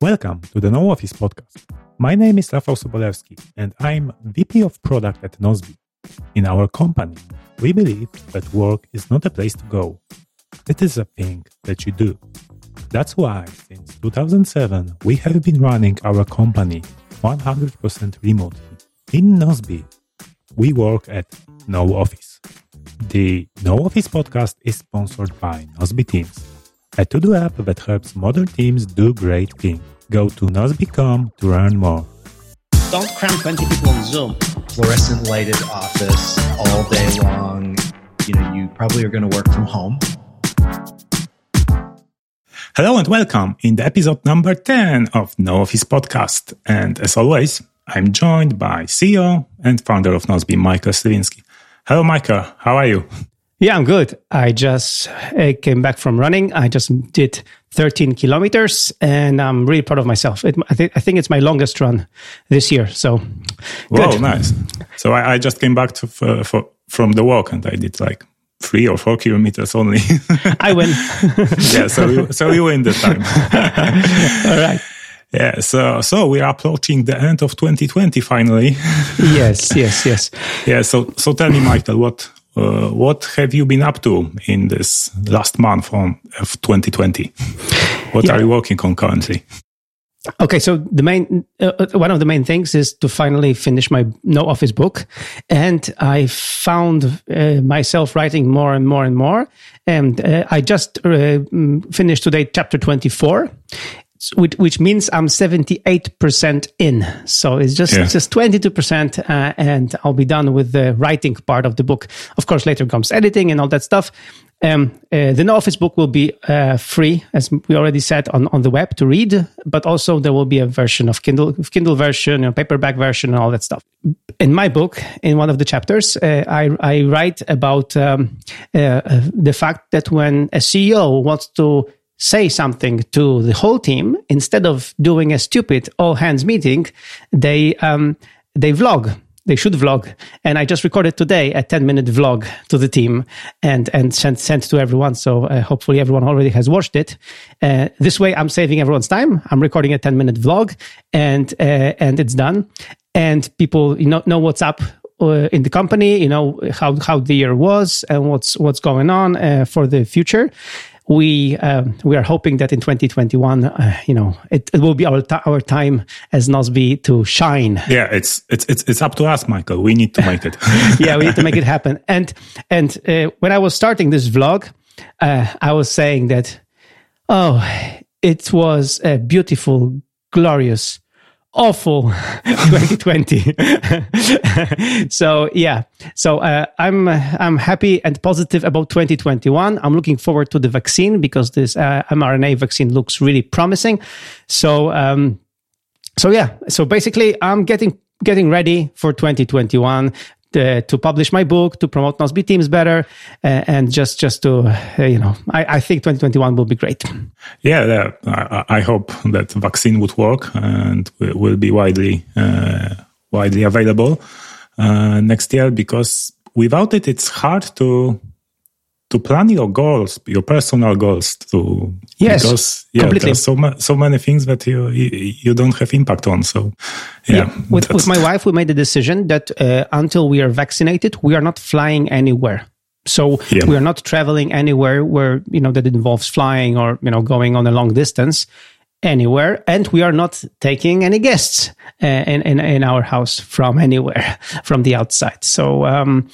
Welcome to the No Office podcast. My name is Rafał Sobolewski and I'm VP of Product at Nozbe. In our company, we believe that work is not a place to go. It is a thing that you do. That's why since 2007 we have been running our company 100% remotely. In Nozbe, we work at No Office. The No Office podcast is sponsored by Nozbe Teams a to-do app that helps modern teams do great things. Go to Nozbe.com to learn more. Don't cram 20 people on Zoom. Fluorescent lighted office all day long. You know, you probably are going to work from home. Hello and welcome in the episode number 10 of No Office Podcast. And as always, I'm joined by CEO and founder of Nozbe, Michael Sliwinski. Hello, Michael. How are you? Yeah, I'm good. I just uh, came back from running. I just did 13 kilometers and I'm really proud of myself. It, I, th- I, think it's my longest run this year. So, wow, nice. So I, I, just came back to, for, for, from the walk and I did like three or four kilometers only. I win. yeah, so you, so you win this time. All right. Yeah, so so we are approaching the end of 2020 finally. yes, yes, yes. Yeah, so so tell me, Michael, what uh, what have you been up to in this last month of 2020? What yeah. are you working on currently? Okay, so the main uh, one of the main things is to finally finish my no office book, and I found uh, myself writing more and more and more. And uh, I just uh, mm, finished today chapter twenty four, which, which means I'm 78% in. So it's just, yeah. just 22%, uh, and I'll be done with the writing part of the book. Of course, later comes editing and all that stuff. Um, uh, the No Office book will be uh, free, as we already said, on, on the web to read, but also there will be a version of Kindle, Kindle version, you know, paperback version, and all that stuff. In my book, in one of the chapters, uh, I, I write about um, uh, uh, the fact that when a CEO wants to say something to the whole team instead of doing a stupid all hands meeting they um, they vlog. They should vlog. And i just recorded today a 10 minute vlog to the team and and sent sent to everyone. So uh, hopefully everyone already has watched it. Uh, this way i'm saving everyone's time. I'm recording a 10 minute vlog and uh, and it's done. And people you know know what's up uh, in the company you know how how the year was and what's what's going on uh, for the future we uh, we are hoping that in 2021, uh, you know, it, it will be our t- our time as Nozbe to shine. Yeah, it's it's it's it's up to us, Michael. We need to make it. yeah, we need to make it happen. And and uh, when I was starting this vlog, uh, I was saying that, oh, it was a beautiful, glorious awful 2020 so yeah. So uh, i'm i'm happy and positive about 2021 i'm looking forward to the vaccine because this uh, mrna vaccine looks really promising. So um so yeah. So basically i'm getting getting ready for 2021 uh, to publish my book, to promote Nozbe Teams better, uh, and just just to uh, you know, I, I, think 2021 will be great. Yeah, I, I, hope that vaccine would work and will be widely uh, widely available uh, next year because without it, it's hard to to plan your goals, your personal goals. To yes, because yeah, completely. there's so ma- so many things that you, you, you don't have impact on. So yeah, yeah. With, with my wife, we made the decision that uh, until we are vaccinated, we are not flying anywhere. So yeah. we are not traveling anywhere where you know that involves flying or you know going on a long distance anywhere and we are not taking any guests uh, in, in, in our house from anywhere from the outside so um,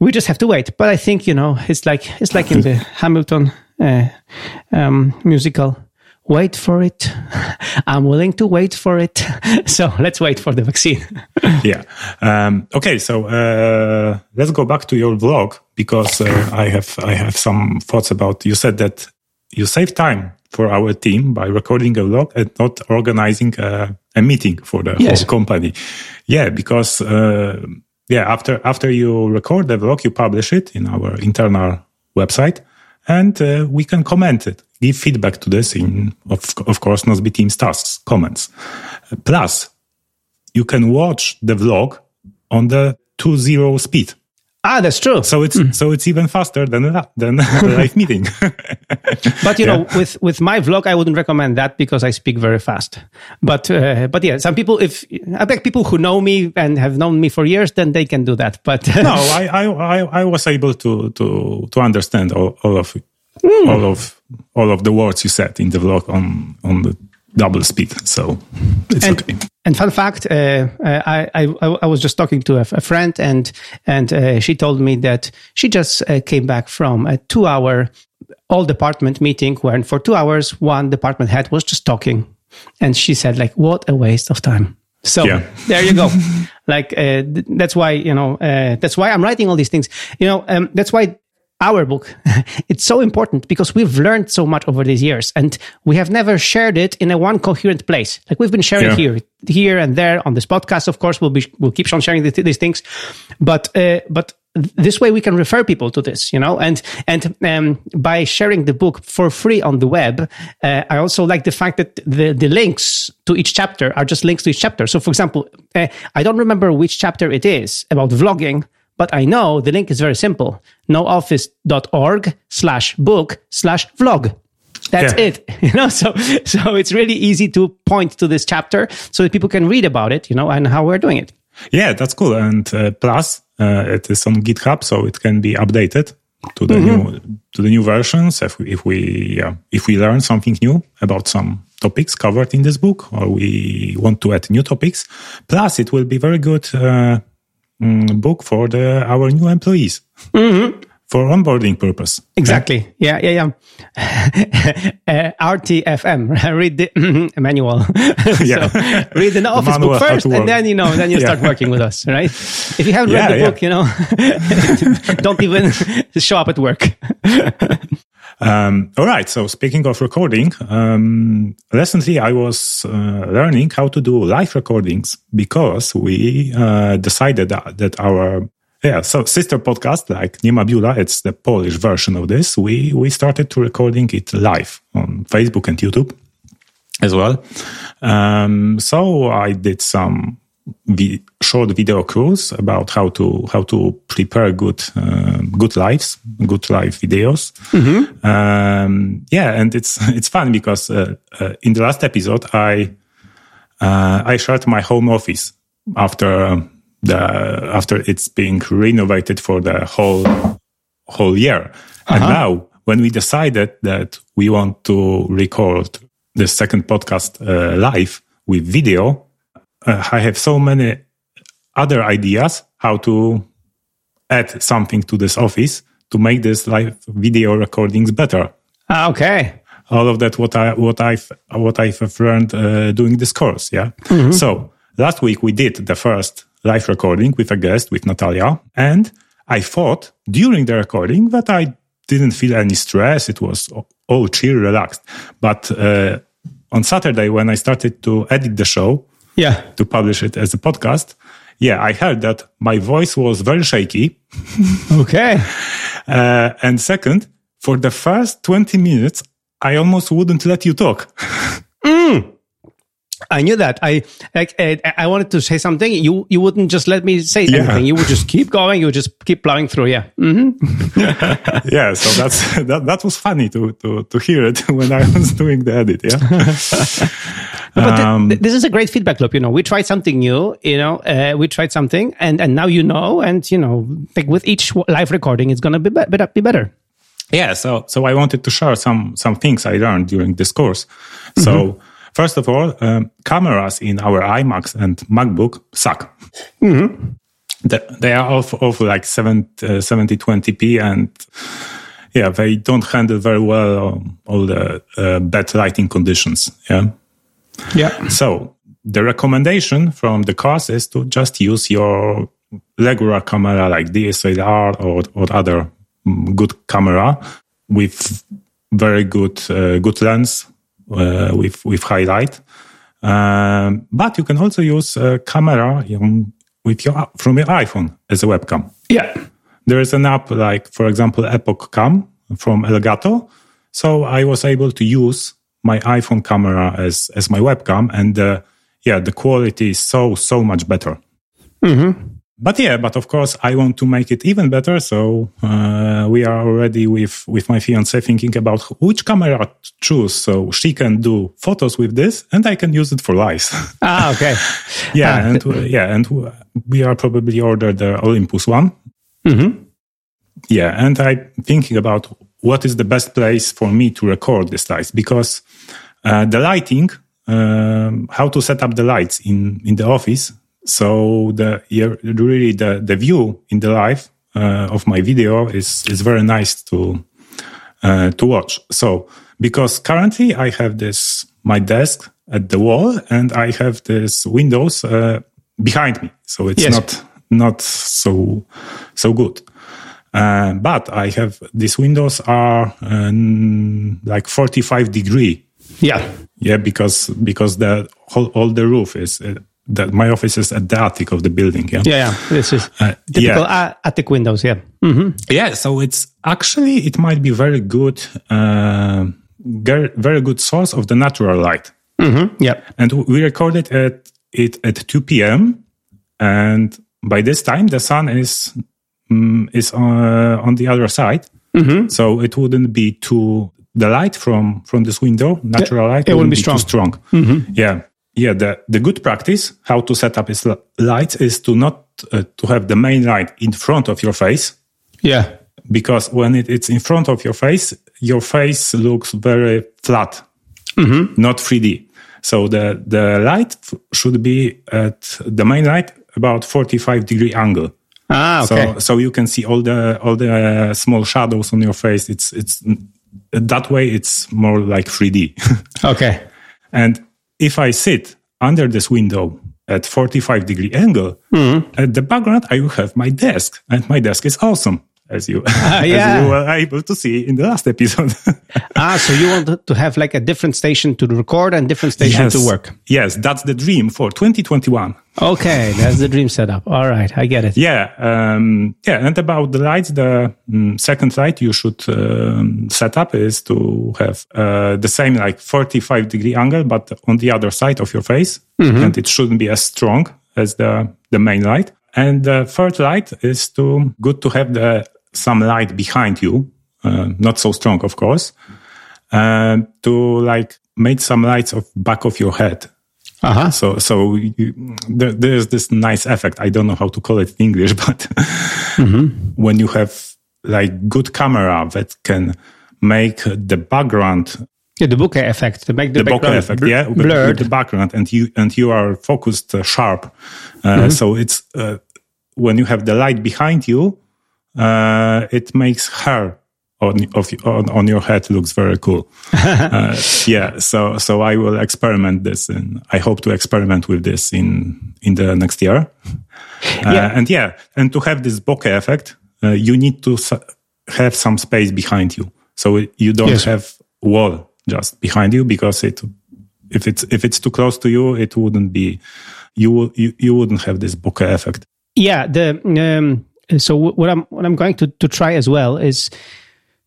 we just have to wait. But I think you know it's like it's like in the Hamilton uh, um, musical. Wait for it. I'm willing to wait for it. so let's wait for the vaccine. yeah. Um, okay. So uh, let's go back to your vlog because uh, I have I have some thoughts about. You said that you save time for our team by recording a vlog and not organizing a, a meeting for the yes. whole company. Yeah, because uh, yeah, after after you record the vlog, you publish it in our internal website, and uh, we can comment it, give feedback to this in of of course Nozbe Teams tasks comments. Plus, you can watch the vlog on the 2.0 speed. Ah, that's true. So it's mm. so it's even faster than than the live meeting. but you yeah. know, with with my vlog, I wouldn't recommend that because I speak very fast. But uh, but yeah, some people, if I bet people who know me and have known me for years, then they can do that. But no, I, I I I was able to to to understand all, all of mm. all of all of the words you said in the vlog on on the double speed. So it's and, okay. And fun fact, uh, uh I, I, I was just talking to a, a friend and and uh, she told me that she just uh, came back from a two hour all department meeting where for two hours one department head was just talking, and she said like, "What a waste of time." So yeah. there you go. like uh, th- that's why you know uh, that's why I'm writing all these things. You know um, that's why our book. it's so important because we've learned so much over these years and we have never shared it in a one coherent place. Like we've been sharing yeah. here, here and there on this podcast. Of course, we'll be, we'll keep on sharing these things, but, uh, but this way we can refer people to this, you know, and, and, um, by sharing the book for free on the web, uh, I also like the fact that the, the links to each chapter are just links to each chapter. So for example, uh, I don't remember which chapter it is about vlogging, but I know the link is very simple nooffice.org slash book slash vlog. That's yeah. it. You know, so so it's really easy to point to this chapter so that people can read about it, you know, and how we're doing it. Yeah, that's cool. And uh, plus, uh, it is on GitHub, so it can be updated to the mm-hmm. new to the new versions if we if we uh, if we learn something new about some topics covered in this book or we want to add new topics. Plus, it will be very good uh, mm, book for the our new employees mm-hmm. for onboarding purpose. Exactly. Yeah, yeah, yeah. uh, RTFM. Read the manual. yeah. so read the office the book first, and then you know, then you yeah. start working with us, right? If you haven't yeah, read the yeah. book, you know, don't even show up at work. Um, all right. So speaking of recording, um, recently I was uh, learning how to do live recordings because we uh, decided that, that, our yeah so sister podcast like Niema Biura, it's the Polish version of this. We we started to recording it live on Facebook and YouTube as well. Um, so I did some vi- short video course about how to how to prepare good uh, good lives, good live videos. Mm-hmm. Um, yeah, and it's it's fun because uh, uh, in the last episode I uh, I shared my home office after the after it's being renovated for the whole whole year, uh-huh. and now when we decided that we want to record the second podcast uh, live with video uh, I have so many other ideas how to add something to this office to make this live video recordings better. Ah, okay. All of that, what I what I've what I've learned uh, doing this course. Yeah. Mm-hmm. So last week we did the first live recording with a guest with Natalia, and I thought during the recording that I didn't feel any stress. It was all chill, relaxed. But uh, on Saturday when I started to edit the show, yeah to publish it as a podcast yeah i heard that my voice was very shaky okay uh, and second for the first 20 minutes i almost wouldn't let you talk mm. I knew that. I like. I wanted to say something. You you wouldn't just let me say yeah. anything. You would just keep going. You would just keep plowing through. Yeah. Mm-hmm. yeah. So that's that. That was funny to to to hear it when I was doing the edit. Yeah. But um, th- this is a great feedback loop. You know, we tried something new. You know, uh, we tried something, and and now you know, and you know, like with each live recording, it's gonna be be- be better. Yeah. So so I wanted to share some some things I learned during this course. So. Mm-hmm. First of all, um, cameras in our iMacs and MacBook suck. Mm-hmm. The, they are of, of like 7, uh, 7020p and yeah, they don't handle very well um, all the uh, bad lighting conditions. Yeah. Yeah. So the recommendation from the course is to just use your regular camera like DSLR or, or other mm, good camera with very good uh, good lens uh, with with highlight. Um, but you can also use a camera with your from your iPhone as a webcam. Yeah, there is an app like, for example, EpocCam from Elgato. So I was able to use my iPhone camera as as my webcam, and uh, yeah, the quality is so so much better. Mm-hmm. but yeah, but of course, I want to make it even better. So uh, we are already with with my fiance thinking about which camera to choose, so she can do photos with this, and I can use it for lives. Ah, okay. yeah, Ah, and uh, yeah, and we are probably order the Olympus one. Mhm. Yeah, and I'm thinking about what is the best place for me to record the slides because uh, the lighting, um, how to set up the lights in in the office. So the really the the view in the live uh, of my video is is very nice to uh, to watch. So because currently I have this my desk at the wall and I have this windows uh, behind me, so it's Yes. not not so so good. Uh, but I have these windows are um, like 45 degree. Yeah. Yeah, because because the whole all the roof is uh, that my office is at the attic of the building. Yeah. Yeah. yeah. This is Uh, typical yeah. attic windows. Yeah. mm-hmm. Yeah, so it's actually it might be very good, uh, very good source of the natural light. hmm Yeah. And we recorded at it at 2 p.m. And by this time, the sun is mm, is uh, on the other side, Mm-hmm. so it wouldn't be too the light from from this window, natural light, it wouldn't wouldn't be too strong. Yeah, yeah. The the good practice how to set up is lights is to not uh, to have the main light in front of your face Yeah. because when it, it's in front of your face, your face looks very flat, not 3D. So the, the light f- should be at the main light about 45 degree angle. Ah, okay. So, so you can see all the, all the uh, small shadows on your face. It's, it's that way. It's more like 3D. okay. and if I sit under this window at 45 degree angle, at the background, I will have my desk and my desk is awesome. As you, yeah. as you were able to see in the last episode. Ah, so you want to have like a different station to record and different station yes. to work. Yes, that's the dream for 2021. Okay, that's the dream setup. All right, I get it. Yeah, um, yeah. And about the lights, the mm, second light you should um, set up is to have uh, the same like 45 degree angle, but on the other side of your face, and it shouldn't be as strong as the the main light. And the third light is to good to have the some light behind you, uh, not so strong, of course, uh, to like make some lights of back of your head. Uh huh. So, so you, there, there's this nice effect. I don't know how to call it in English, but when you have like good camera that can make the background, Yeah, the bokeh effect to make the, the bokeh background effect, bl- yeah, with, blurred. with the background, and you and you are focused uh, sharp. Uh, So it's uh, when you have the light behind you, uh, it makes hair on of on, on your head looks very cool. uh, yeah, so so I will experiment this, and I hope to experiment with this in in the next year. Uh, Yeah. And yeah, and to have this bokeh effect, uh, you need to s- have some space behind you, so you don't Yes. have wall just behind you because it if it's if it's too close to you, it wouldn't be you you, you wouldn't have this bokeh effect. Yeah, the um, so what I'm what I'm going to to try as well is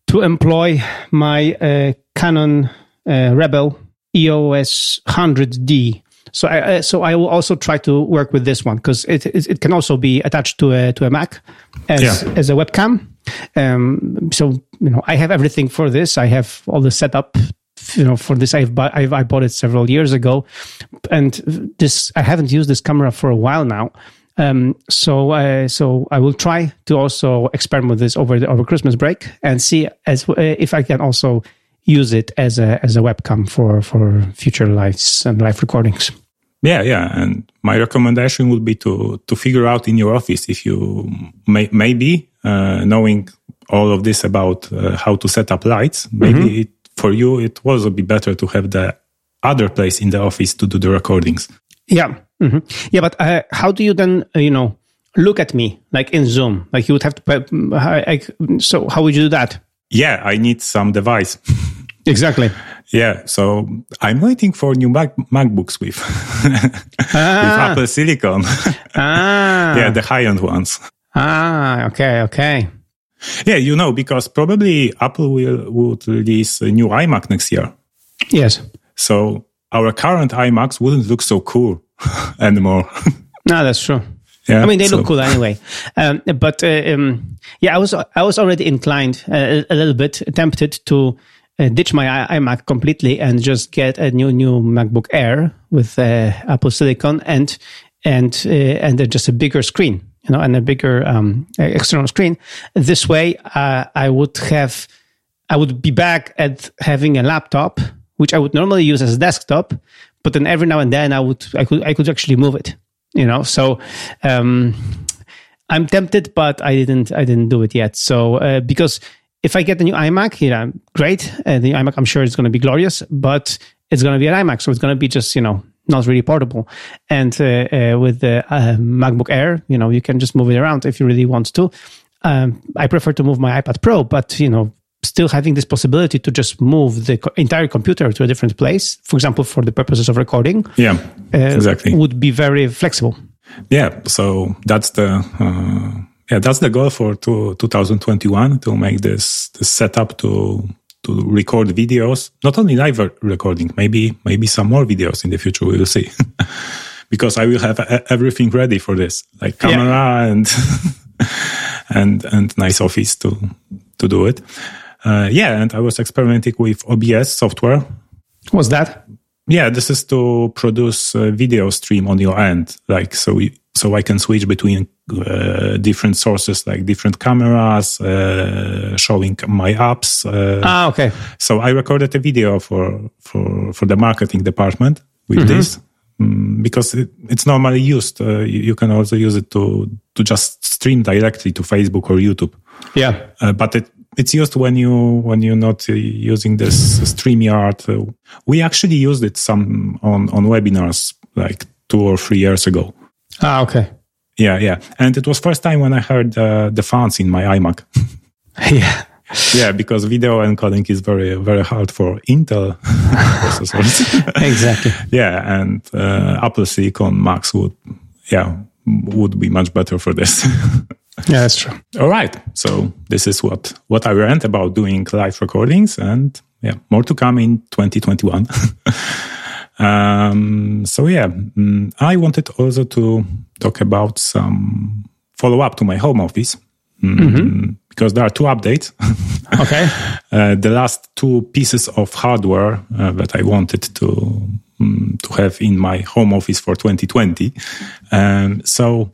to employ my uh, Canon uh, Rebel EOS 100D. So I uh, so I will also try to work with this one because it, it it can also be attached to a to a Mac as Yeah. as a webcam. Um, so you know I have everything for this. I have all the setup. You know, for this I've, bu- I've I bought it several years ago, and this I haven't used this camera for a while now. Um, so, uh, so I will try to also experiment with this over the over Christmas break and see as uh, if I can also use it as a as a webcam for for future lives and live recordings. Yeah, yeah. And my recommendation would be to to figure out in your office if you may, maybe uh, knowing all of this about uh, how to set up lights. Maybe it, for you it will also be better to have the other place in the office to do the recordings. Yeah, hmm yeah. But uh, how do you then uh, you know look at me like in Zoom? Like you would have to. put- I, I, so how would you do that? Yeah, I need some device. Exactly. yeah, so I'm waiting for new Mac, MacBooks with, with Apple Silicon. Ah. yeah, the high end ones. Ah. Okay. Okay. Yeah, you know, because probably Apple will would release a new iMac next year. Yes. So our current iMacs wouldn't look so cool anymore. No, that's true. Yeah, I mean, they so- look cool anyway. Um, but uh, um, yeah, I was I was already inclined uh, a little bit tempted to uh, ditch my iMac completely and just get a new new MacBook Air with uh, Apple Silicon and and uh, and just a bigger screen, you know, and a bigger um, external screen. This way, uh, I would have I would be back at having a laptop, which I would normally use as a desktop, but then every now and then I would I could I could actually move it, you know. So um, I'm tempted, but I didn't I didn't do it yet. So uh, because if I get the new iMac, you know, great. Uh, the iMac, I'm sure it's going to be glorious, but it's going to be an iMac, so it's going to be just you know not really portable. And uh, uh, with the uh, MacBook Air, you know, you can just move it around if you really want to. Um, I prefer to move my iPad Pro, but you know, still having this possibility to just move the co- entire computer to a different place, for example, for the purposes of recording, Yeah, uh, exactly. would be very flexible. Yeah, so that's the uh, yeah that's the goal for two, 2021 to make this this setup to to record videos, not only live recording, maybe maybe some more videos in the future. We will see, because I will have everything ready for this, like Yeah. camera and and and nice office to to do it. Uh, yeah, and I was experimenting with OBS software What's that? yeah, this is to produce a video stream on your end, like so. We, so I can switch between uh, different sources, like different cameras, uh, showing my apps. Uh, Ah, okay. so I recorded a video for for for the marketing department with Mm-hmm. this mm, because it, it's normally used. Uh, you, you can also use it to to just stream directly to Facebook or YouTube. Yeah. Uh, but it, it's used when you when you're not uh, using this StreamYard. Uh, we actually used it some on on webinars like two or three years ago. Ah, okay. Yeah, yeah, and it was first time when I heard uh, the fans in my iMac. yeah. yeah, because video encoding is very very hard for Intel processors. Exactly. yeah, and uh, Apple Silicon Macs would yeah would be much better for this. Yeah, that's true. All right. So this is what what I learned about doing live recordings, and yeah, more to come in 2021. um, so yeah, mm, I wanted also to talk about some follow up to my home office mm, because there are two updates. Okay. uh, the last two pieces of hardware uh, that I wanted to mm, to have in my home office for 2020. Um, so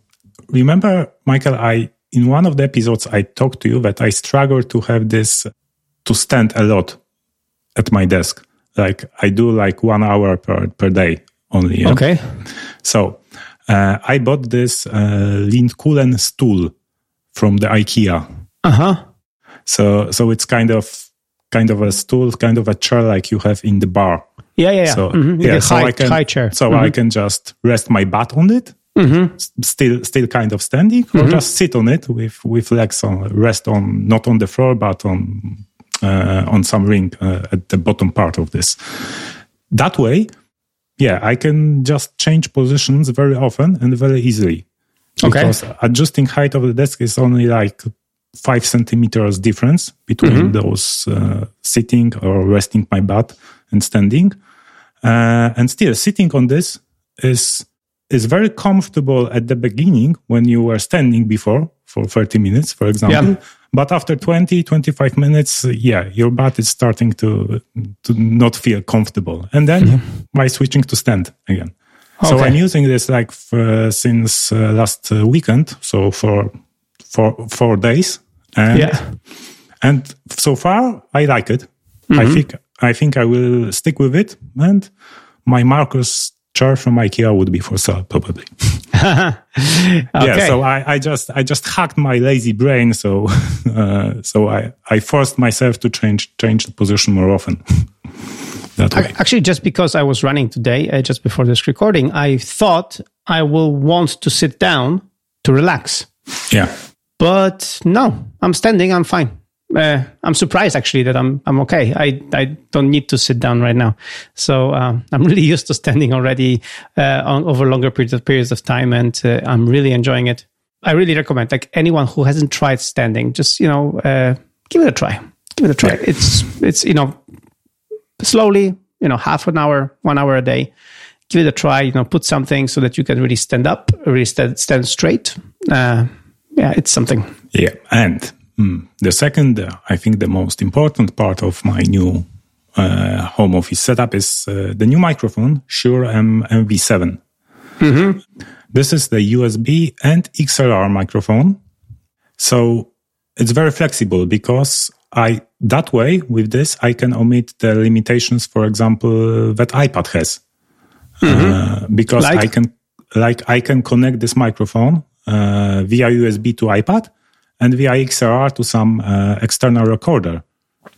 remember, Michael, I in one of the episodes I talked to you that I struggle to have this to stand a lot at my desk. Like I do like one hour per per day only. yeah? Okay. So uh, I bought this uh, Lidkullen stool from the IKEA. Uh huh. So so it's kind of kind of a stool, kind of a chair like you have in the bar. Yeah, yeah, yeah. So Mhm. Yeah, so high, I can high chair. so I can just rest my butt on it, Mm-hmm. s- still still kind of standing, or just sit on it with with legs on rest on not on the floor but on uh, on some ring uh, at the bottom part of this. That way, yeah, I can just change positions very often and very easily. Okay. Because adjusting height of the desk is only like five centimeters difference between those uh, sitting or resting my butt and standing. Uh, and still, sitting on this is is very comfortable at the beginning when you were standing before for 30 minutes, for example. Yeah. But after 20, 25 minutes, yeah, your butt is starting to to not feel comfortable. And then by switching to stand again. So Okay. I'm using this like since uh, last uh, weekend, so for for four days, and Yeah. and so far I like it. I think I think I will stick with it, and my Markus chair from IKEA would be for sale probably. okay. Yeah, so I, I just I just hacked my lazy brain, so uh, so I I forced myself to change change the position more often. that way. Actually, just because I was running today, uh, just before this recording, I thought I will want to sit down to relax. yeah. But no, I'm standing. I'm fine. Uh, I'm surprised actually that I'm I'm okay. I I don't need to sit down right now, so um, I'm really used to standing already uh, on over longer periods of periods of time, and uh, I'm really enjoying it. I really recommend like anyone who hasn't tried standing, just you know, uh, give it a try. Give it a try. It's it's you know slowly, you know, half an hour, one hour a day give it a try. You know, put something so that you can really stand up, really stand, stand straight. Uh, yeah, it's something. Yeah, and mm, the second, uh, I think, the most important part of my new uh, home office setup is uh, the new microphone, Shure M- MV7. Mm-hmm. This is the USB and XLR microphone. So it's very flexible because I that way with this I can omit the limitations, for example, that iPad has, Mm-hmm. uh, because Like? I can like I can connect this microphone uh, via USB to iPad and via XLR to some uh, external recorder,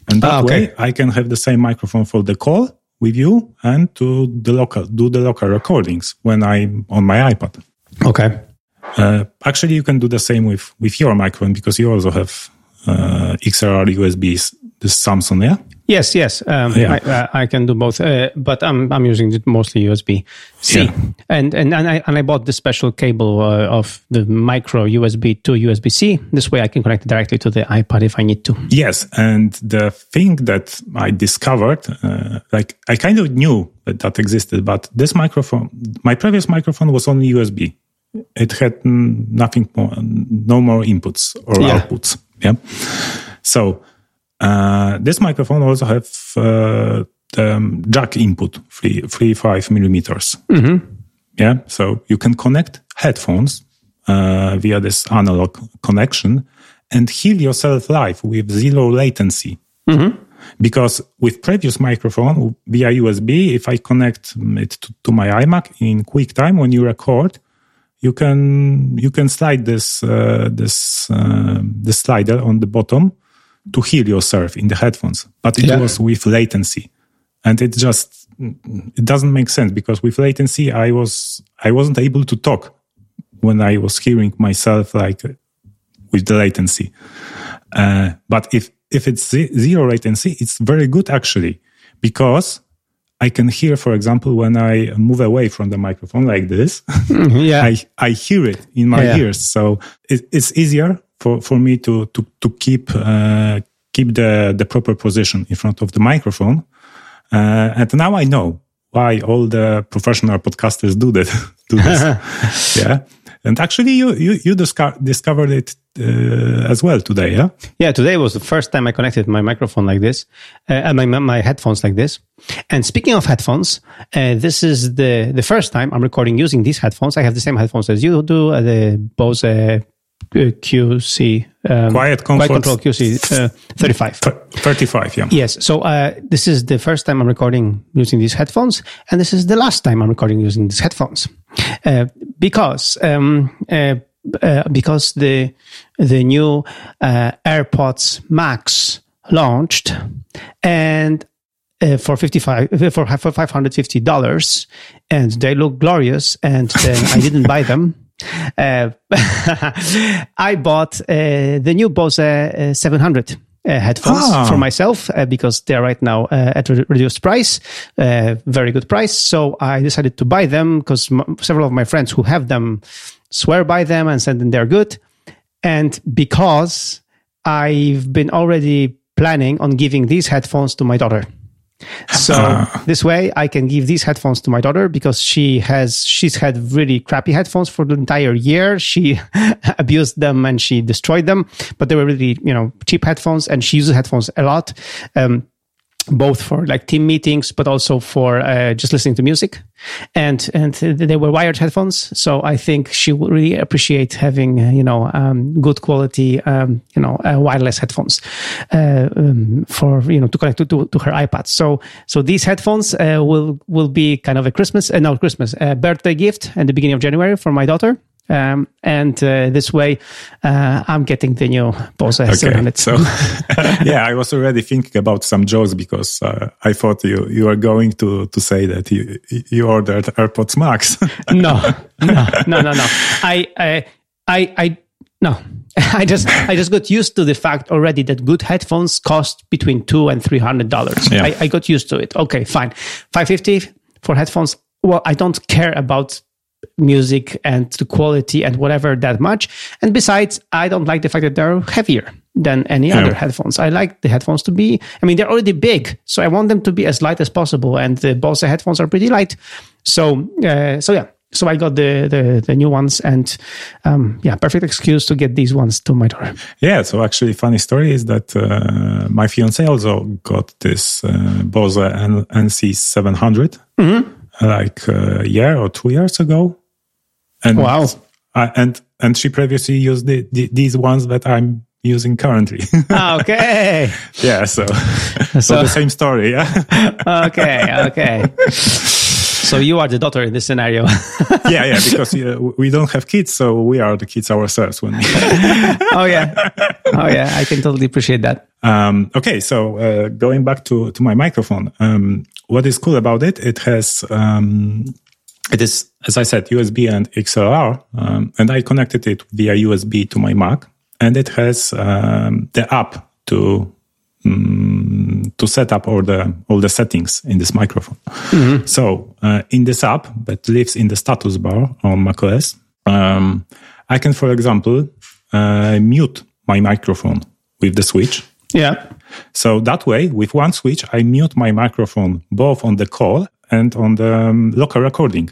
and that Ah, okay. way I can have the same microphone for the call with you and to the local do the local recordings when I'm on my iPad. Okay. Uh, actually, you can do the same with with your microphone because you also have uh, XLR USBs. This Samson, yeah. Yes, yes. Um, Yeah. I, uh, I can do both, uh, but I'm I'm using it mostly USB C, Yeah. and and and I and I bought the special cable uh, of the micro USB to USB C. This way, I can connect directly to the iPad if I need to. Yes, and the thing that I discovered, uh, like I kind of knew that that existed, but this microphone, my previous microphone was only USB. It had nothing more, no more inputs or Yeah. outputs. Yeah. So uh, this microphone also have uh, the um, jack input, three, three five millimeters. Yeah, so you can connect headphones uh, via this analog connection and hear yourself live with zero latency. Because with previous microphone via USB, if I connect it to, to my iMac in QuickTime when you record, you can you can slide this uh, this uh, the slider on the bottom to hear yourself in the headphones. But it Yeah. was with latency, and it just it doesn't make sense because with latency, I was I wasn't able to talk when I was hearing myself like with the latency. Uh, but if if it's ze- zero latency, it's very good actually because I can hear, for example, when I move away from the microphone like this, Yeah, I, I hear it in my Yeah. ears. So it, it's easier for, for me to, to, to keep, uh, keep the, the proper position in front of the microphone. Uh, and now I know why all the professional podcasters do that. do this. yeah. And actually you, you, you disco- discovered it, uh, as well today. Yeah. Yeah, today was the first time I connected my microphone like this, uh, and my my headphones like this. And speaking of headphones, uh, this is the the first time I'm recording using these headphones. I have the same headphones as you do, uh, the Bose uh, QC um, QuietComfort. Control QC uh, 35. 35. Yeah. Yes. So uh, this is the first time I'm recording using these headphones, and this is the last time I'm recording using these headphones, uh, because um, uh, uh, because the the new uh, AirPods Max launched, and uh, for fifty five for for five hundred fifty dollars, and they look glorious, and then I didn't buy them. Uh, I bought uh, the new Bose uh, 700 uh, headphones Ah. for myself uh, because they're right now uh, at a reduced price, uh, very good price. So I decided to buy them because m- several of my friends who have them swear by them and said that they're good. And because I've been already planning on giving these headphones to my daughter. So this way I can give these headphones to my daughter because she has she's had really crappy headphones for the entire year. She abused them and she destroyed them, but they were really, you know, cheap headphones and she uses headphones a lot. Um, both for like team meetings, but also for uh, just listening to music, and and they were wired headphones. So I think she would really appreciate having uh, you know um, good quality um, you know uh, wireless headphones uh, um, for you know to connect to, to, to her iPad. So so these headphones uh, will will be kind of a Christmas uh, no Christmas birthday gift at the beginning of January for my daughter. Um, and uh, this way, uh, I'm getting the new Bose Okay, 700. so yeah, I was already thinking about some jokes because uh, I thought you you were going to to say that you you ordered AirPods Max. no, no, no, no, no. I, I, I, I, no. I just, I just got used to the fact already that good headphones cost between two and three hundred dollars. Yeah. I, I got used to it. Okay, fine. Five fifty for headphones. Well, I don't care about music and the quality and whatever that much. And besides, I don't like the fact that they're heavier than any Yeah. other headphones. I like the headphones to be, I mean, they're already big, so I want them to be as light as possible. And the Bose headphones are pretty light. So uh, so yeah. So I got the the, the new ones, and um, yeah, perfect excuse to get these ones to my door. Yeah. So actually, funny story is that uh, my fiance also got this uh, Bose N- NC 700 like a year or two years ago. And Wow. I, and and she previously used the, the, these ones that I'm using currently. Ah, okay, yeah. So, so So- the same story. Yeah. okay, okay. So you are the daughter in this scenario. yeah. Yeah. Because uh, we don't have kids, so we are the kids ourselves. When oh yeah, oh yeah. I can totally appreciate that. Um, okay, so uh, going back to, to my microphone, um, what is cool about it? It has um, it is as I said USB and XLR, um, and I connected it via USB to my Mac, and it has um, the app to um, to set up all the all the settings in this microphone. So uh, in this app that lives in the status bar on macOS, um, I can, for example, uh, mute my microphone with the switch. Yeah, So that way, with one switch, I mute my microphone both on the call and on the um, local recording.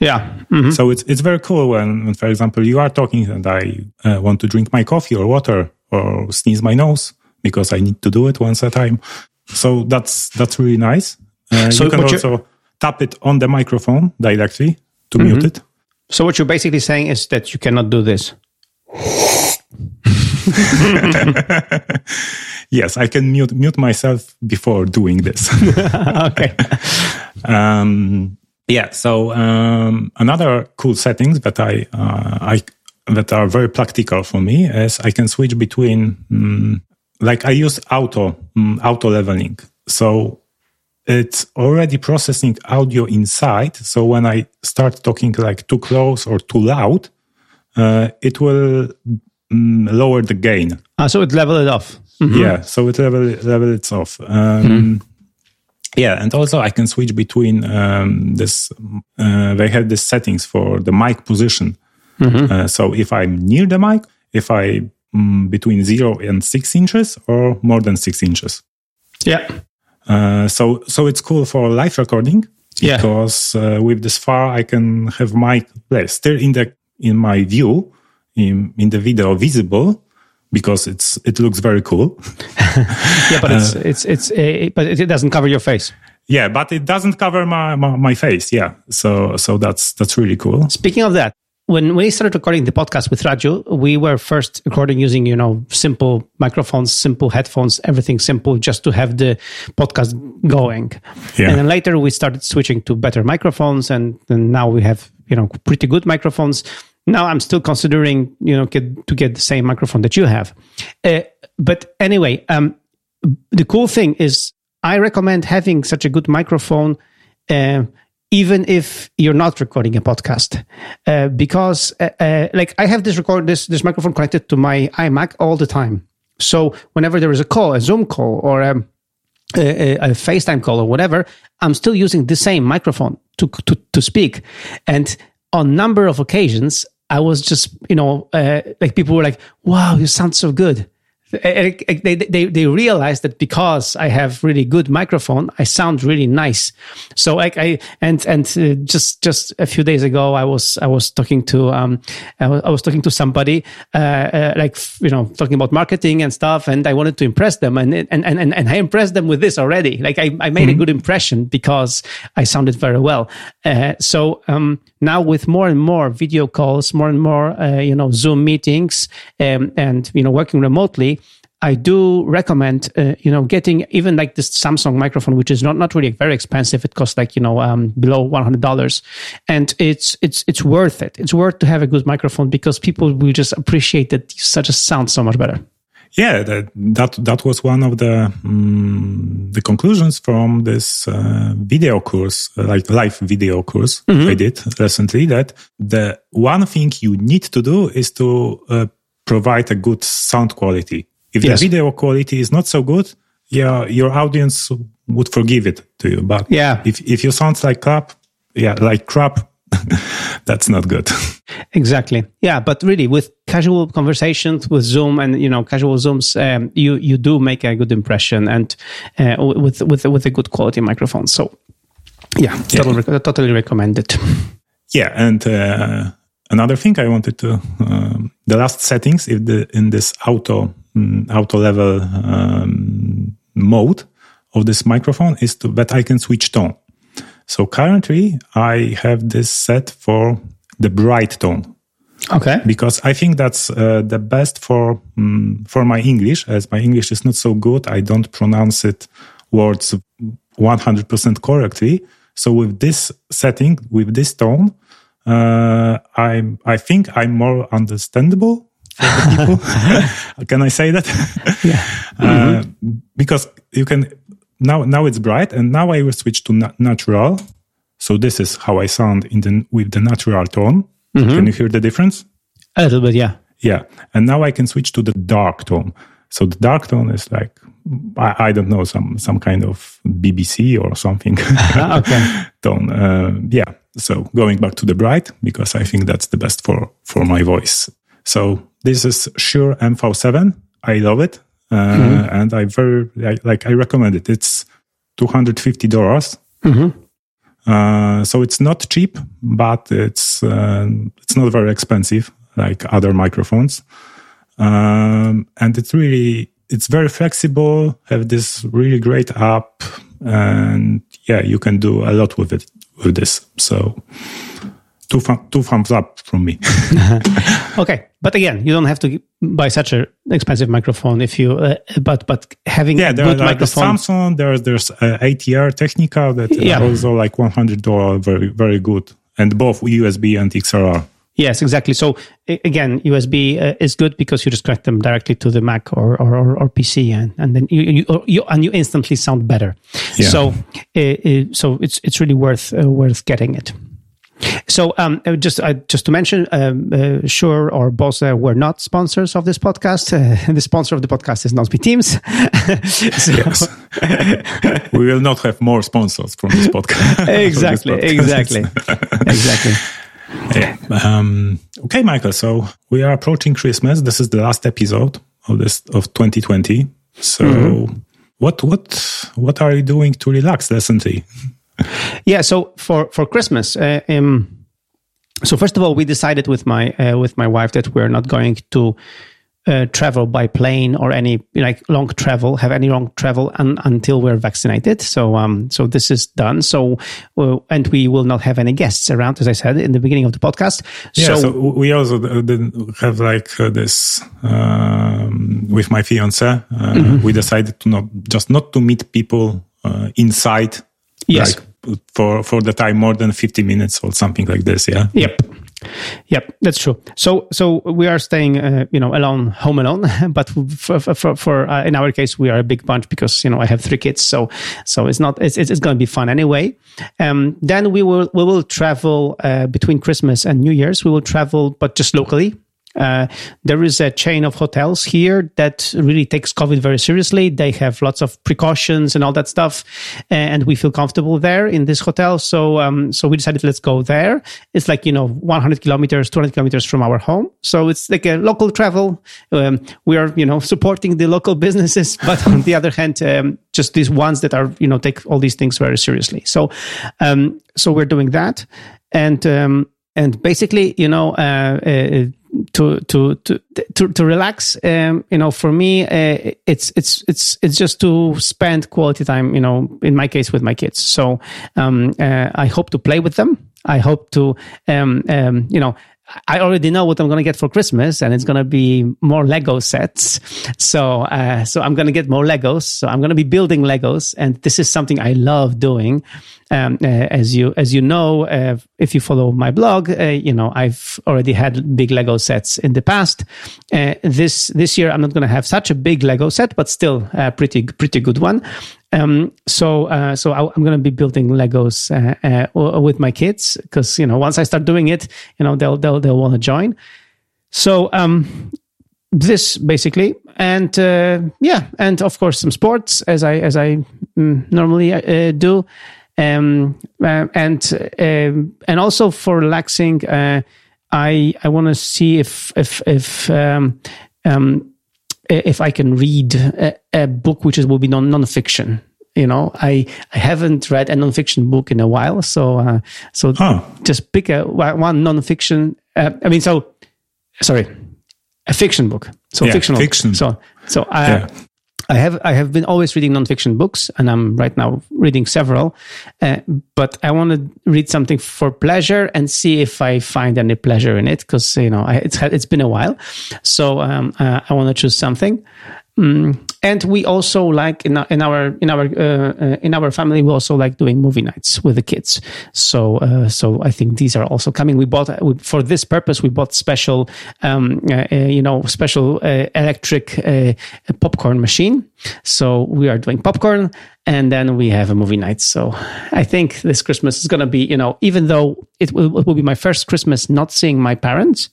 yeah. Mhm. So it's it's very cool when, when, for example, you are talking and I uh, want to drink my coffee or water or sneeze my nose because I need to do it once at a time. So that's that's really nice. Uh, So you can what you- also tap it on the microphone directly to mute it. So what you're basically saying is that you cannot do this. Yes, I can mute mute myself before doing this. okay. Um, yeah. So um, another cool settings that I uh, I that are very practical for me is I can switch between mm, like I use auto mm, auto leveling. So it's already processing audio inside. So when I start talking like too close or too loud, uh, it will mm, lower the gain. Uh, so it level it off. Yeah, so it level level it off. Um, Yeah, and also I can switch between um, this. Uh, they have the settings for the mic position. Uh, so if I'm near the mic, if I mm, between zero and six inches, or more than six inches. Yeah. Uh, so so it's cool for live recording Yeah. because uh, with this far I can have my place still in the in my view in in the video visible because it's it looks very cool. Yeah, but it's it's it's uh, but it, it doesn't cover your face. Yeah, but it doesn't cover my, my, my face. Yeah, so so that's that's really cool. Speaking of that, when we started recording the podcast with Raju, we were first recording using you know simple microphones, simple headphones, everything simple, just to have the podcast going. Yeah. And then later we started switching to better microphones, and, and now we have you know pretty good microphones. Now I'm still considering you know get, to get the same microphone that you have. Uh, but anyway, um, the cool thing is I recommend having such a good microphone, uh, even if you're not recording a podcast, uh, because uh, uh, like I have this record this this microphone connected to my iMac all the time. So whenever there is a call, a Zoom call, or a, a, a FaceTime call, or whatever, I'm still using the same microphone to to to speak, and on number of occasions, I was just you know uh, like people were like, "Wow, you sound so good." They, they, they, realize that because I have really good microphone, I sound really nice. So like I, and, and uh, just, just a few days ago, I was, I was talking to, um, I was, I was talking to somebody, uh, uh, like, you know, talking about marketing and stuff. And I wanted to impress them and, and, and, and, and I impressed them with this already. Like I, I made a good impression because I sounded very well. Uh, so, um, now with more and more video calls, more and more, uh, you know, Zoom meetings, um, and, you know, working remotely, I do recommend, uh, you know, getting even like this Samson microphone, which is not, not really very expensive. It costs like, you know, um, below $100 and it's, it's, it's worth it. It's worth to have a good microphone because people will just appreciate that you such a sound so much better. Yeah, that that, that was one of the um, the conclusions from this uh, video course, uh, like live video course I did recently. That the one thing you need to do is to uh, provide a good sound quality. If Yes. the video quality is not so good, yeah, your audience would forgive it to you. But Yeah. if if you sound like crap, yeah, like crap, that's not good. Exactly. Yeah, but really, with casual conversations with Zoom and you know casual Zooms, um, you you do make a good impression and uh, with with with a good quality microphone. So Yeah, totally, totally recommend it. Yeah, and uh, another thing I wanted to um, the last settings if the in this auto um, auto level um, mode of this microphone is to that I can switch tone. So currently I have this set for the bright tone. Okay. Because I think that's uh, the best for um, for my English, as my English is not so good. I don't pronounce it words 100% correctly. So with this setting, with this tone, uh, I I think I'm more understandable for the people. can I say that? yeah. Uh, because you can now now it's bright, and now I will switch to na- natural. So this is how I sound in the with the natural tone. Mm-hmm. Can you hear the difference? A little bit, yeah. Yeah, and now I can switch to the dark tone. So the dark tone is like I, I don't know some some kind of BBC or something okay. tone. Uh, yeah. So going back to the bright because I think that's the best for for my voice. So this is Shure MV7. I love it, uh, mm-hmm. and I very I, like I recommend it. It's two hundred fifty dollars. Mm-hmm. Uh, so it's not cheap, but it's uh, it's not very expensive like other microphones, um, and it's really it's very flexible. Have this really great app, and yeah, you can do a lot with it with this. So two two thumbs up from me. okay, but again, you don't have to buy such an expensive microphone if you. Uh, but but having yeah, there good are microphone. The Samson, there's there's uh, ATR Technica that yeah. also like one hundred dollar, very very good, and both USB and XLR. Yes, exactly. So again, USB uh, is good because you just connect them directly to the Mac or or, or PC, and, and then you, you, you and you instantly sound better. Yeah. So uh, uh, so it's it's really worth uh, worth getting it. So, um, just uh, just to mention, um, uh, Shure or Bose were not sponsors of this podcast. Uh, the sponsor of the podcast is Nozbe Teams. yes, we will not have more sponsors from this podcast. exactly, this podcast. exactly, exactly. Yeah. Um, okay, Michael. So we are approaching Christmas. This is the last episode of this of 2020. So, mm-hmm. what what what are you doing to relax recently? Yeah. So for for Christmas, uh, um, so first of all, we decided with my uh, with my wife that we're not going to uh, travel by plane or any like long travel, have any long travel un, until we're vaccinated. So, um, so this is done. So, uh, and we will not have any guests around, as I said in the beginning of the podcast. Yeah. So, so we also didn't have like uh, this um, with my fiance. Uh, mm-hmm. We decided to not just not to meet people uh, inside. Yes. Like, for for the time more than 50 minutes or something like this yeah yep Yep, that's true. So, so we are staying, uh, you know, alone, home alone. But for, for, for uh, in our case, we are a big bunch because you know I have three kids. So, so it's not it's it's, going to be fun anyway. Um, then we will we will travel uh, between Christmas and New Year's. We will travel, but just locally. Uh, there is a chain of hotels here that really takes COVID very seriously. They have lots of precautions and all that stuff, and we feel comfortable there in this hotel. So, um, so we decided let's go there. It's like you know 100 kilometers, 200 kilometers from our home, so it's like a local travel. Um, we are you know supporting the local businesses, but on the other hand, um, just these ones that are you know take all these things very seriously. So, um, so we're doing that, and um, and basically, you know, uh, uh, to to to to, to relax um, you know for me uh, it's it's it's it's just to spend quality time you know in my case with my kids so um, uh, i hope to play with them i hope to um, um you know I already know what I'm going to get for Christmas, and it's going to be more Lego sets. So, uh, so I'm going to get more Legos. So I'm going to be building Legos, and this is something I love doing. Um, uh, as you as you know, uh, if you follow my blog, uh, you know I've already had big Lego sets in the past. Uh, this this year I'm not going to have such a big Lego set, but still a pretty pretty good one. Um, so, uh, so I, am going to be building Legos uh, uh, with my kids because you know once I start doing it, you know they'll they'll they'll want to join. So, um, this basically, and uh, yeah, and of course some sports as I as I mm, normally do, um, uh, and um, and also for relaxing, I I want to see if if if um, um, if I can read a, a book which is, will be non nonfiction. You know, I I haven't read a nonfiction book in a while, so uh, so Huh. just pick a one nonfiction. Uh, I mean, so sorry, a fiction book. So Yeah, fictional. fiction. So so I. Yeah. I have I have been always reading nonfiction books, and I'm right now reading several. Uh, but I want to read something for pleasure and see if I find any pleasure in it, because you know I, it's it's been a while. So um, uh, I want to choose something. Mm. And we also like in our in our in our uh, uh, in our family we also like doing movie nights with the kids. So uh, so I think these are also coming. We bought we, for this purpose we bought special um, uh, uh, you know special uh, electric uh, popcorn machine. So we are doing popcorn and then we have a movie night. So I think this Christmas is going to be you know even though it will, it will be my first Christmas not seeing my parents.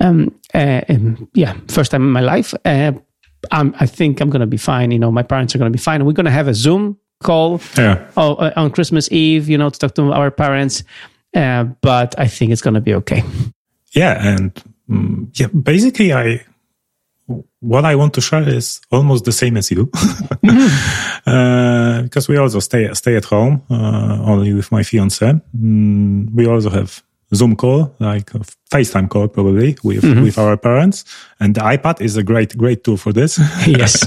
Um, uh, um, yeah, first time in my life. I'm, I think I'm going to be fine. You know, my parents are going to be fine. We're going to have a Zoom call Yeah. uh, on Christmas Eve, you know, to talk to our parents. Uh, but I think it's going to be okay. Yeah, and mm, yeah, basically, I what I want to share is almost the same as you, uh, because we also stay stay at home uh, only with my fiance. Mm, we also have Zoom call, like a FaceTime call, probably with with our parents, and the iPad is a great great tool for this. Yes.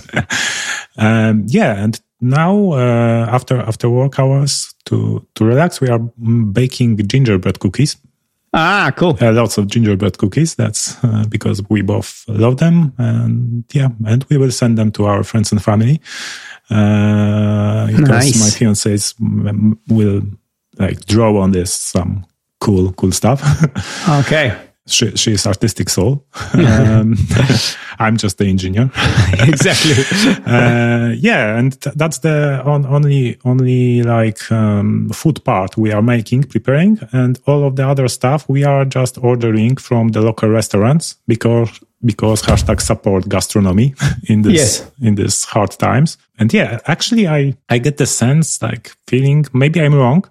um, yeah, and now uh, after after work hours to to relax, we are baking gingerbread cookies ah, cool. uh, lots of gingerbread cookies. That's uh, because we both love them, and yeah, and we will send them to our friends and family. Uh, because Nice. my fiance will like draw on this some cool, cool stuff. Okay. she, she is artistic soul. um, I'm just the engineer. exactly. uh, yeah, and th- that's the on, only only like um, food part we are making, preparing, and all of the other stuff we are just ordering from the local restaurants because because hashtag support gastronomy in this Yes. in this hard times. And yeah, actually, I I get the sense like feeling maybe I'm wrong,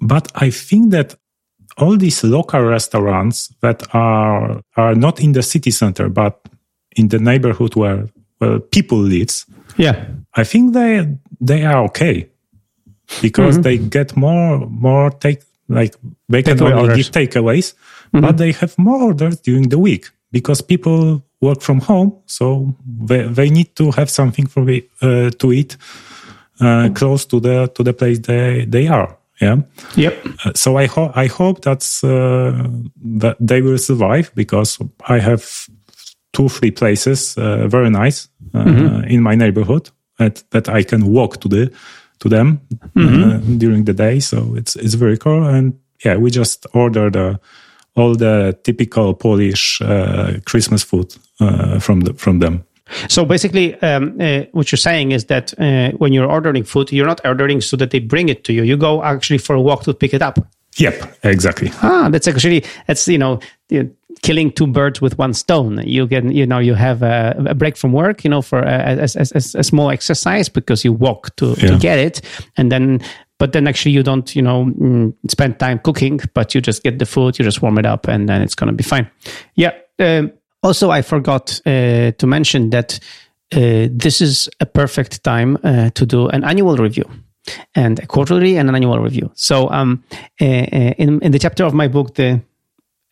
but I think that all these local restaurants that are are not in the city center but in the neighborhood where where people lives Yeah. i think they they are okay because Mm-hmm. they get more more take like they can Takeaway only give takeaways Mm-hmm. but they have more orders during the week because people work from home so they, they need to have something for uh, to eat uh, close to the to the place they they are yeah Yep. uh, so I hope I hope that's uh, that they will survive because I have two three places uh, very nice uh, in my neighborhood that that I can walk to the to them uh, during the day. So it's it's very cool. And yeah, we just ordered uh, all the typical Polish uh, Christmas food uh, from the, from them. So basically, um, uh, what you're saying is that uh, when you're ordering food, you're not ordering so that they bring it to you. You go actually for a walk to pick it up. Yep, exactly. Ah, that's actually that's you know killing two birds with one stone. You can you know you have a, a break from work, you know, for a, a, a, small exercise because you walk to, to get it, and then but then actually you don't you know mm, spend time cooking, but you just get the food, you just warm it up, and then it's gonna be fine. Yeah. Um, also, I forgot uh, to mention that uh, this is a perfect time uh, to do an annual review and a quarterly and an annual review. So, um, uh, uh, in in the chapter of my book, the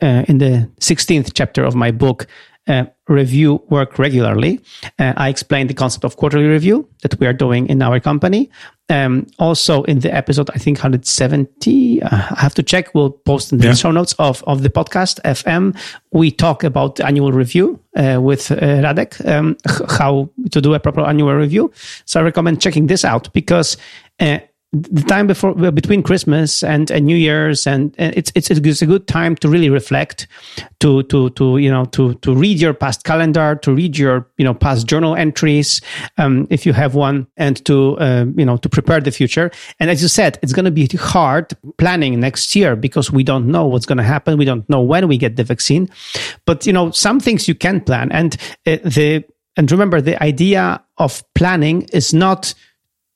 uh, in the sixteenth chapter of my book, uh, review work regularly. Uh, I explained the concept of quarterly review that we are doing in our company. Um, also, in the episode, I think 170, uh, I have to check. We'll post in the Yeah. show notes of, of the podcast FM. We talk about the annual review uh, with uh, Radek, um, how to do a proper annual review. So I recommend checking this out because uh, the time before between Christmas and, and New Year's and, and it's, it's it's a good time to really reflect, to to to you know to to read your past calendar, to read your you know past journal entries, um, if you have one, and to um, you know to prepare the future. And as you said, it's going to be hard planning next year because we don't know what's going to happen. We don't know when we get the vaccine, but you know some things you can plan. And uh, the and remember the idea of planning is not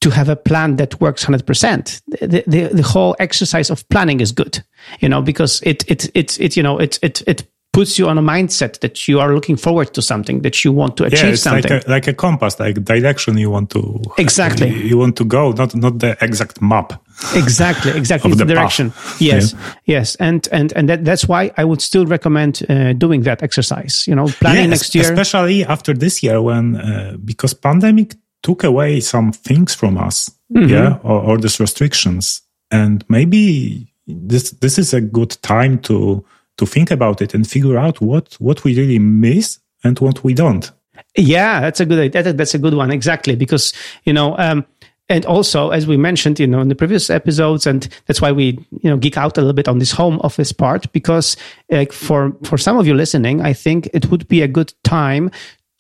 to have a plan that works 100%. The, the, the whole exercise of planning is good, you know, because it, it, it, it, you know, it, it, it puts you on a mindset that you are looking forward to something, that you want to achieve yeah, it's something. Like a, like a compass, like direction you want to exactly you, you want to go, not not the exact map. Exactly, exactly. The the direction. path. Yes, Yeah. yes, and and and that, that's why I would still recommend uh, doing that exercise. You know, planning Yes, next year. especially after this year when uh, because pandemic took away some things from us, Mm-hmm. yeah, or, or these restrictions, and maybe this this is a good time to to think about it and figure out what what we really miss and what we don't. Yeah, that's a good. That, that's a good one. Exactly, because you know, um, and also as we mentioned, you know, in the previous episodes, and that's why we you know geek out a little bit on this home office part because like for for some of you listening, I think it would be a good time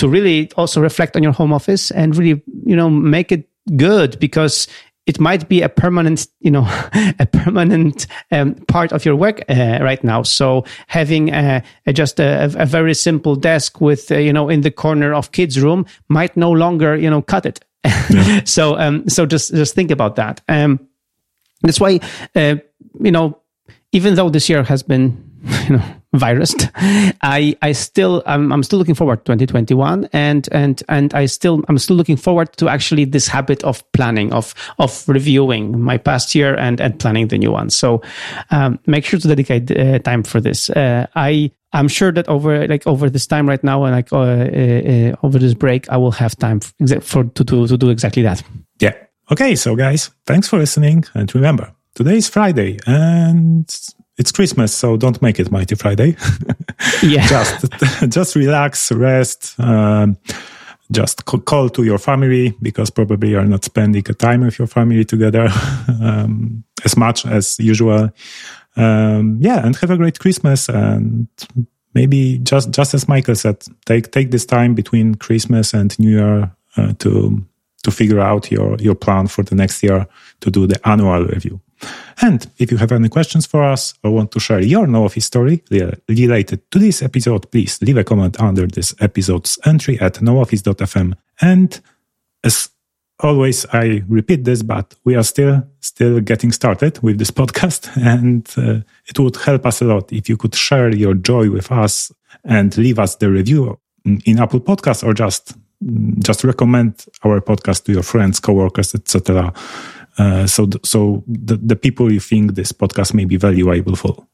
to really also reflect on your home office and really you know make it good because it might be a permanent, you know, a permanent um, part of your work uh, right now. So having uh, a, just a, a very simple desk with, uh, you know, in the corner of kids' room might no longer, you know, cut it. so, um, so just just think about that. Um, that's why, uh, you know, even though this year has been, you know, virus, I I still I'm I'm still looking forward to 2021, and and and I still I'm still looking forward to actually this habit of planning of of reviewing my past year and and planning the new one. So um, make sure to dedicate uh, time for this. Uh, I I'm sure that over like over this time right now and like uh, uh, over this break, I will have time for, for to to do exactly that. Yeah. Okay, so guys, thanks for listening, and remember, today is Friday, and it's Christmas, so don't make it Mighty Friday. Yeah. just just relax, rest. Um, just call to your family because probably you're not spending a time with your family together um, as much as usual. Um, yeah, and have a great Christmas and maybe just just as Michael said, take take this time between Christmas and New Year uh, to to figure out your your plan for the next year to do the annual review. And if you have any questions for us or want to share your know of story related to this episode, please leave a comment under this episode's entry at nooffice.fm. And as always, I repeat this, but we are still still getting started with this podcast, and uh, it would help us a lot if you could share your joy with us and leave us the review in Apple Podcasts or just just recommend our podcast to your friends, coworkers, etc. Uh, so, th- so the, the people you think this podcast may be valuable for.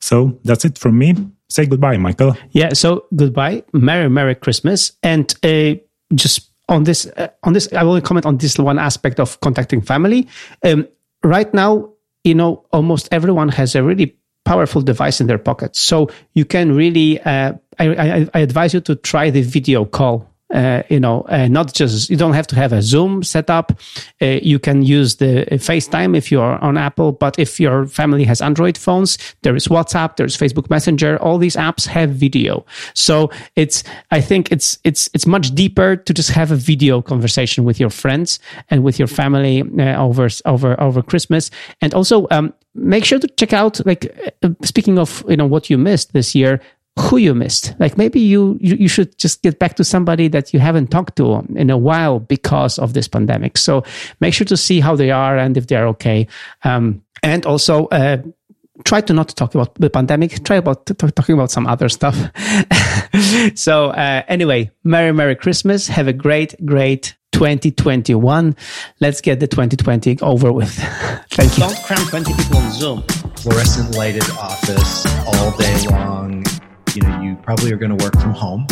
So that's it from me. Say goodbye, Michael. Yeah. So goodbye, Merry Merry Christmas, and uh, just on this uh, on this, I will comment on this one aspect of contacting family. Um, right now, you know, almost everyone has a really powerful device in their pocket, so you can really. Uh, I, I, I advise you to try the video call uh, you know, uh, not just you don't have to have a Zoom setup. Uh, you can use the uh, FaceTime if you're on Apple, but if your family has Android phones, there is WhatsApp, there's Facebook Messenger. All these apps have video, so it's I think it's it's it's much deeper to just have a video conversation with your friends and with your family uh, over over over Christmas, and also um, make sure to check out like uh, speaking of you know what you missed this year who you missed. Like maybe you, you you should just get back to somebody that you haven't talked to in a while because of this pandemic. So make sure to see how they are and if they're okay. Um, and also uh, try to not talk about the pandemic. Try about t- talking about some other stuff. so uh, anyway, Merry Merry Christmas. Have a great great 2021. Let's get the 2020 over with. Thank you. Don't cram 20 people on Zoom. Fluorescent lighted office all day long you know, you probably are going to work from home.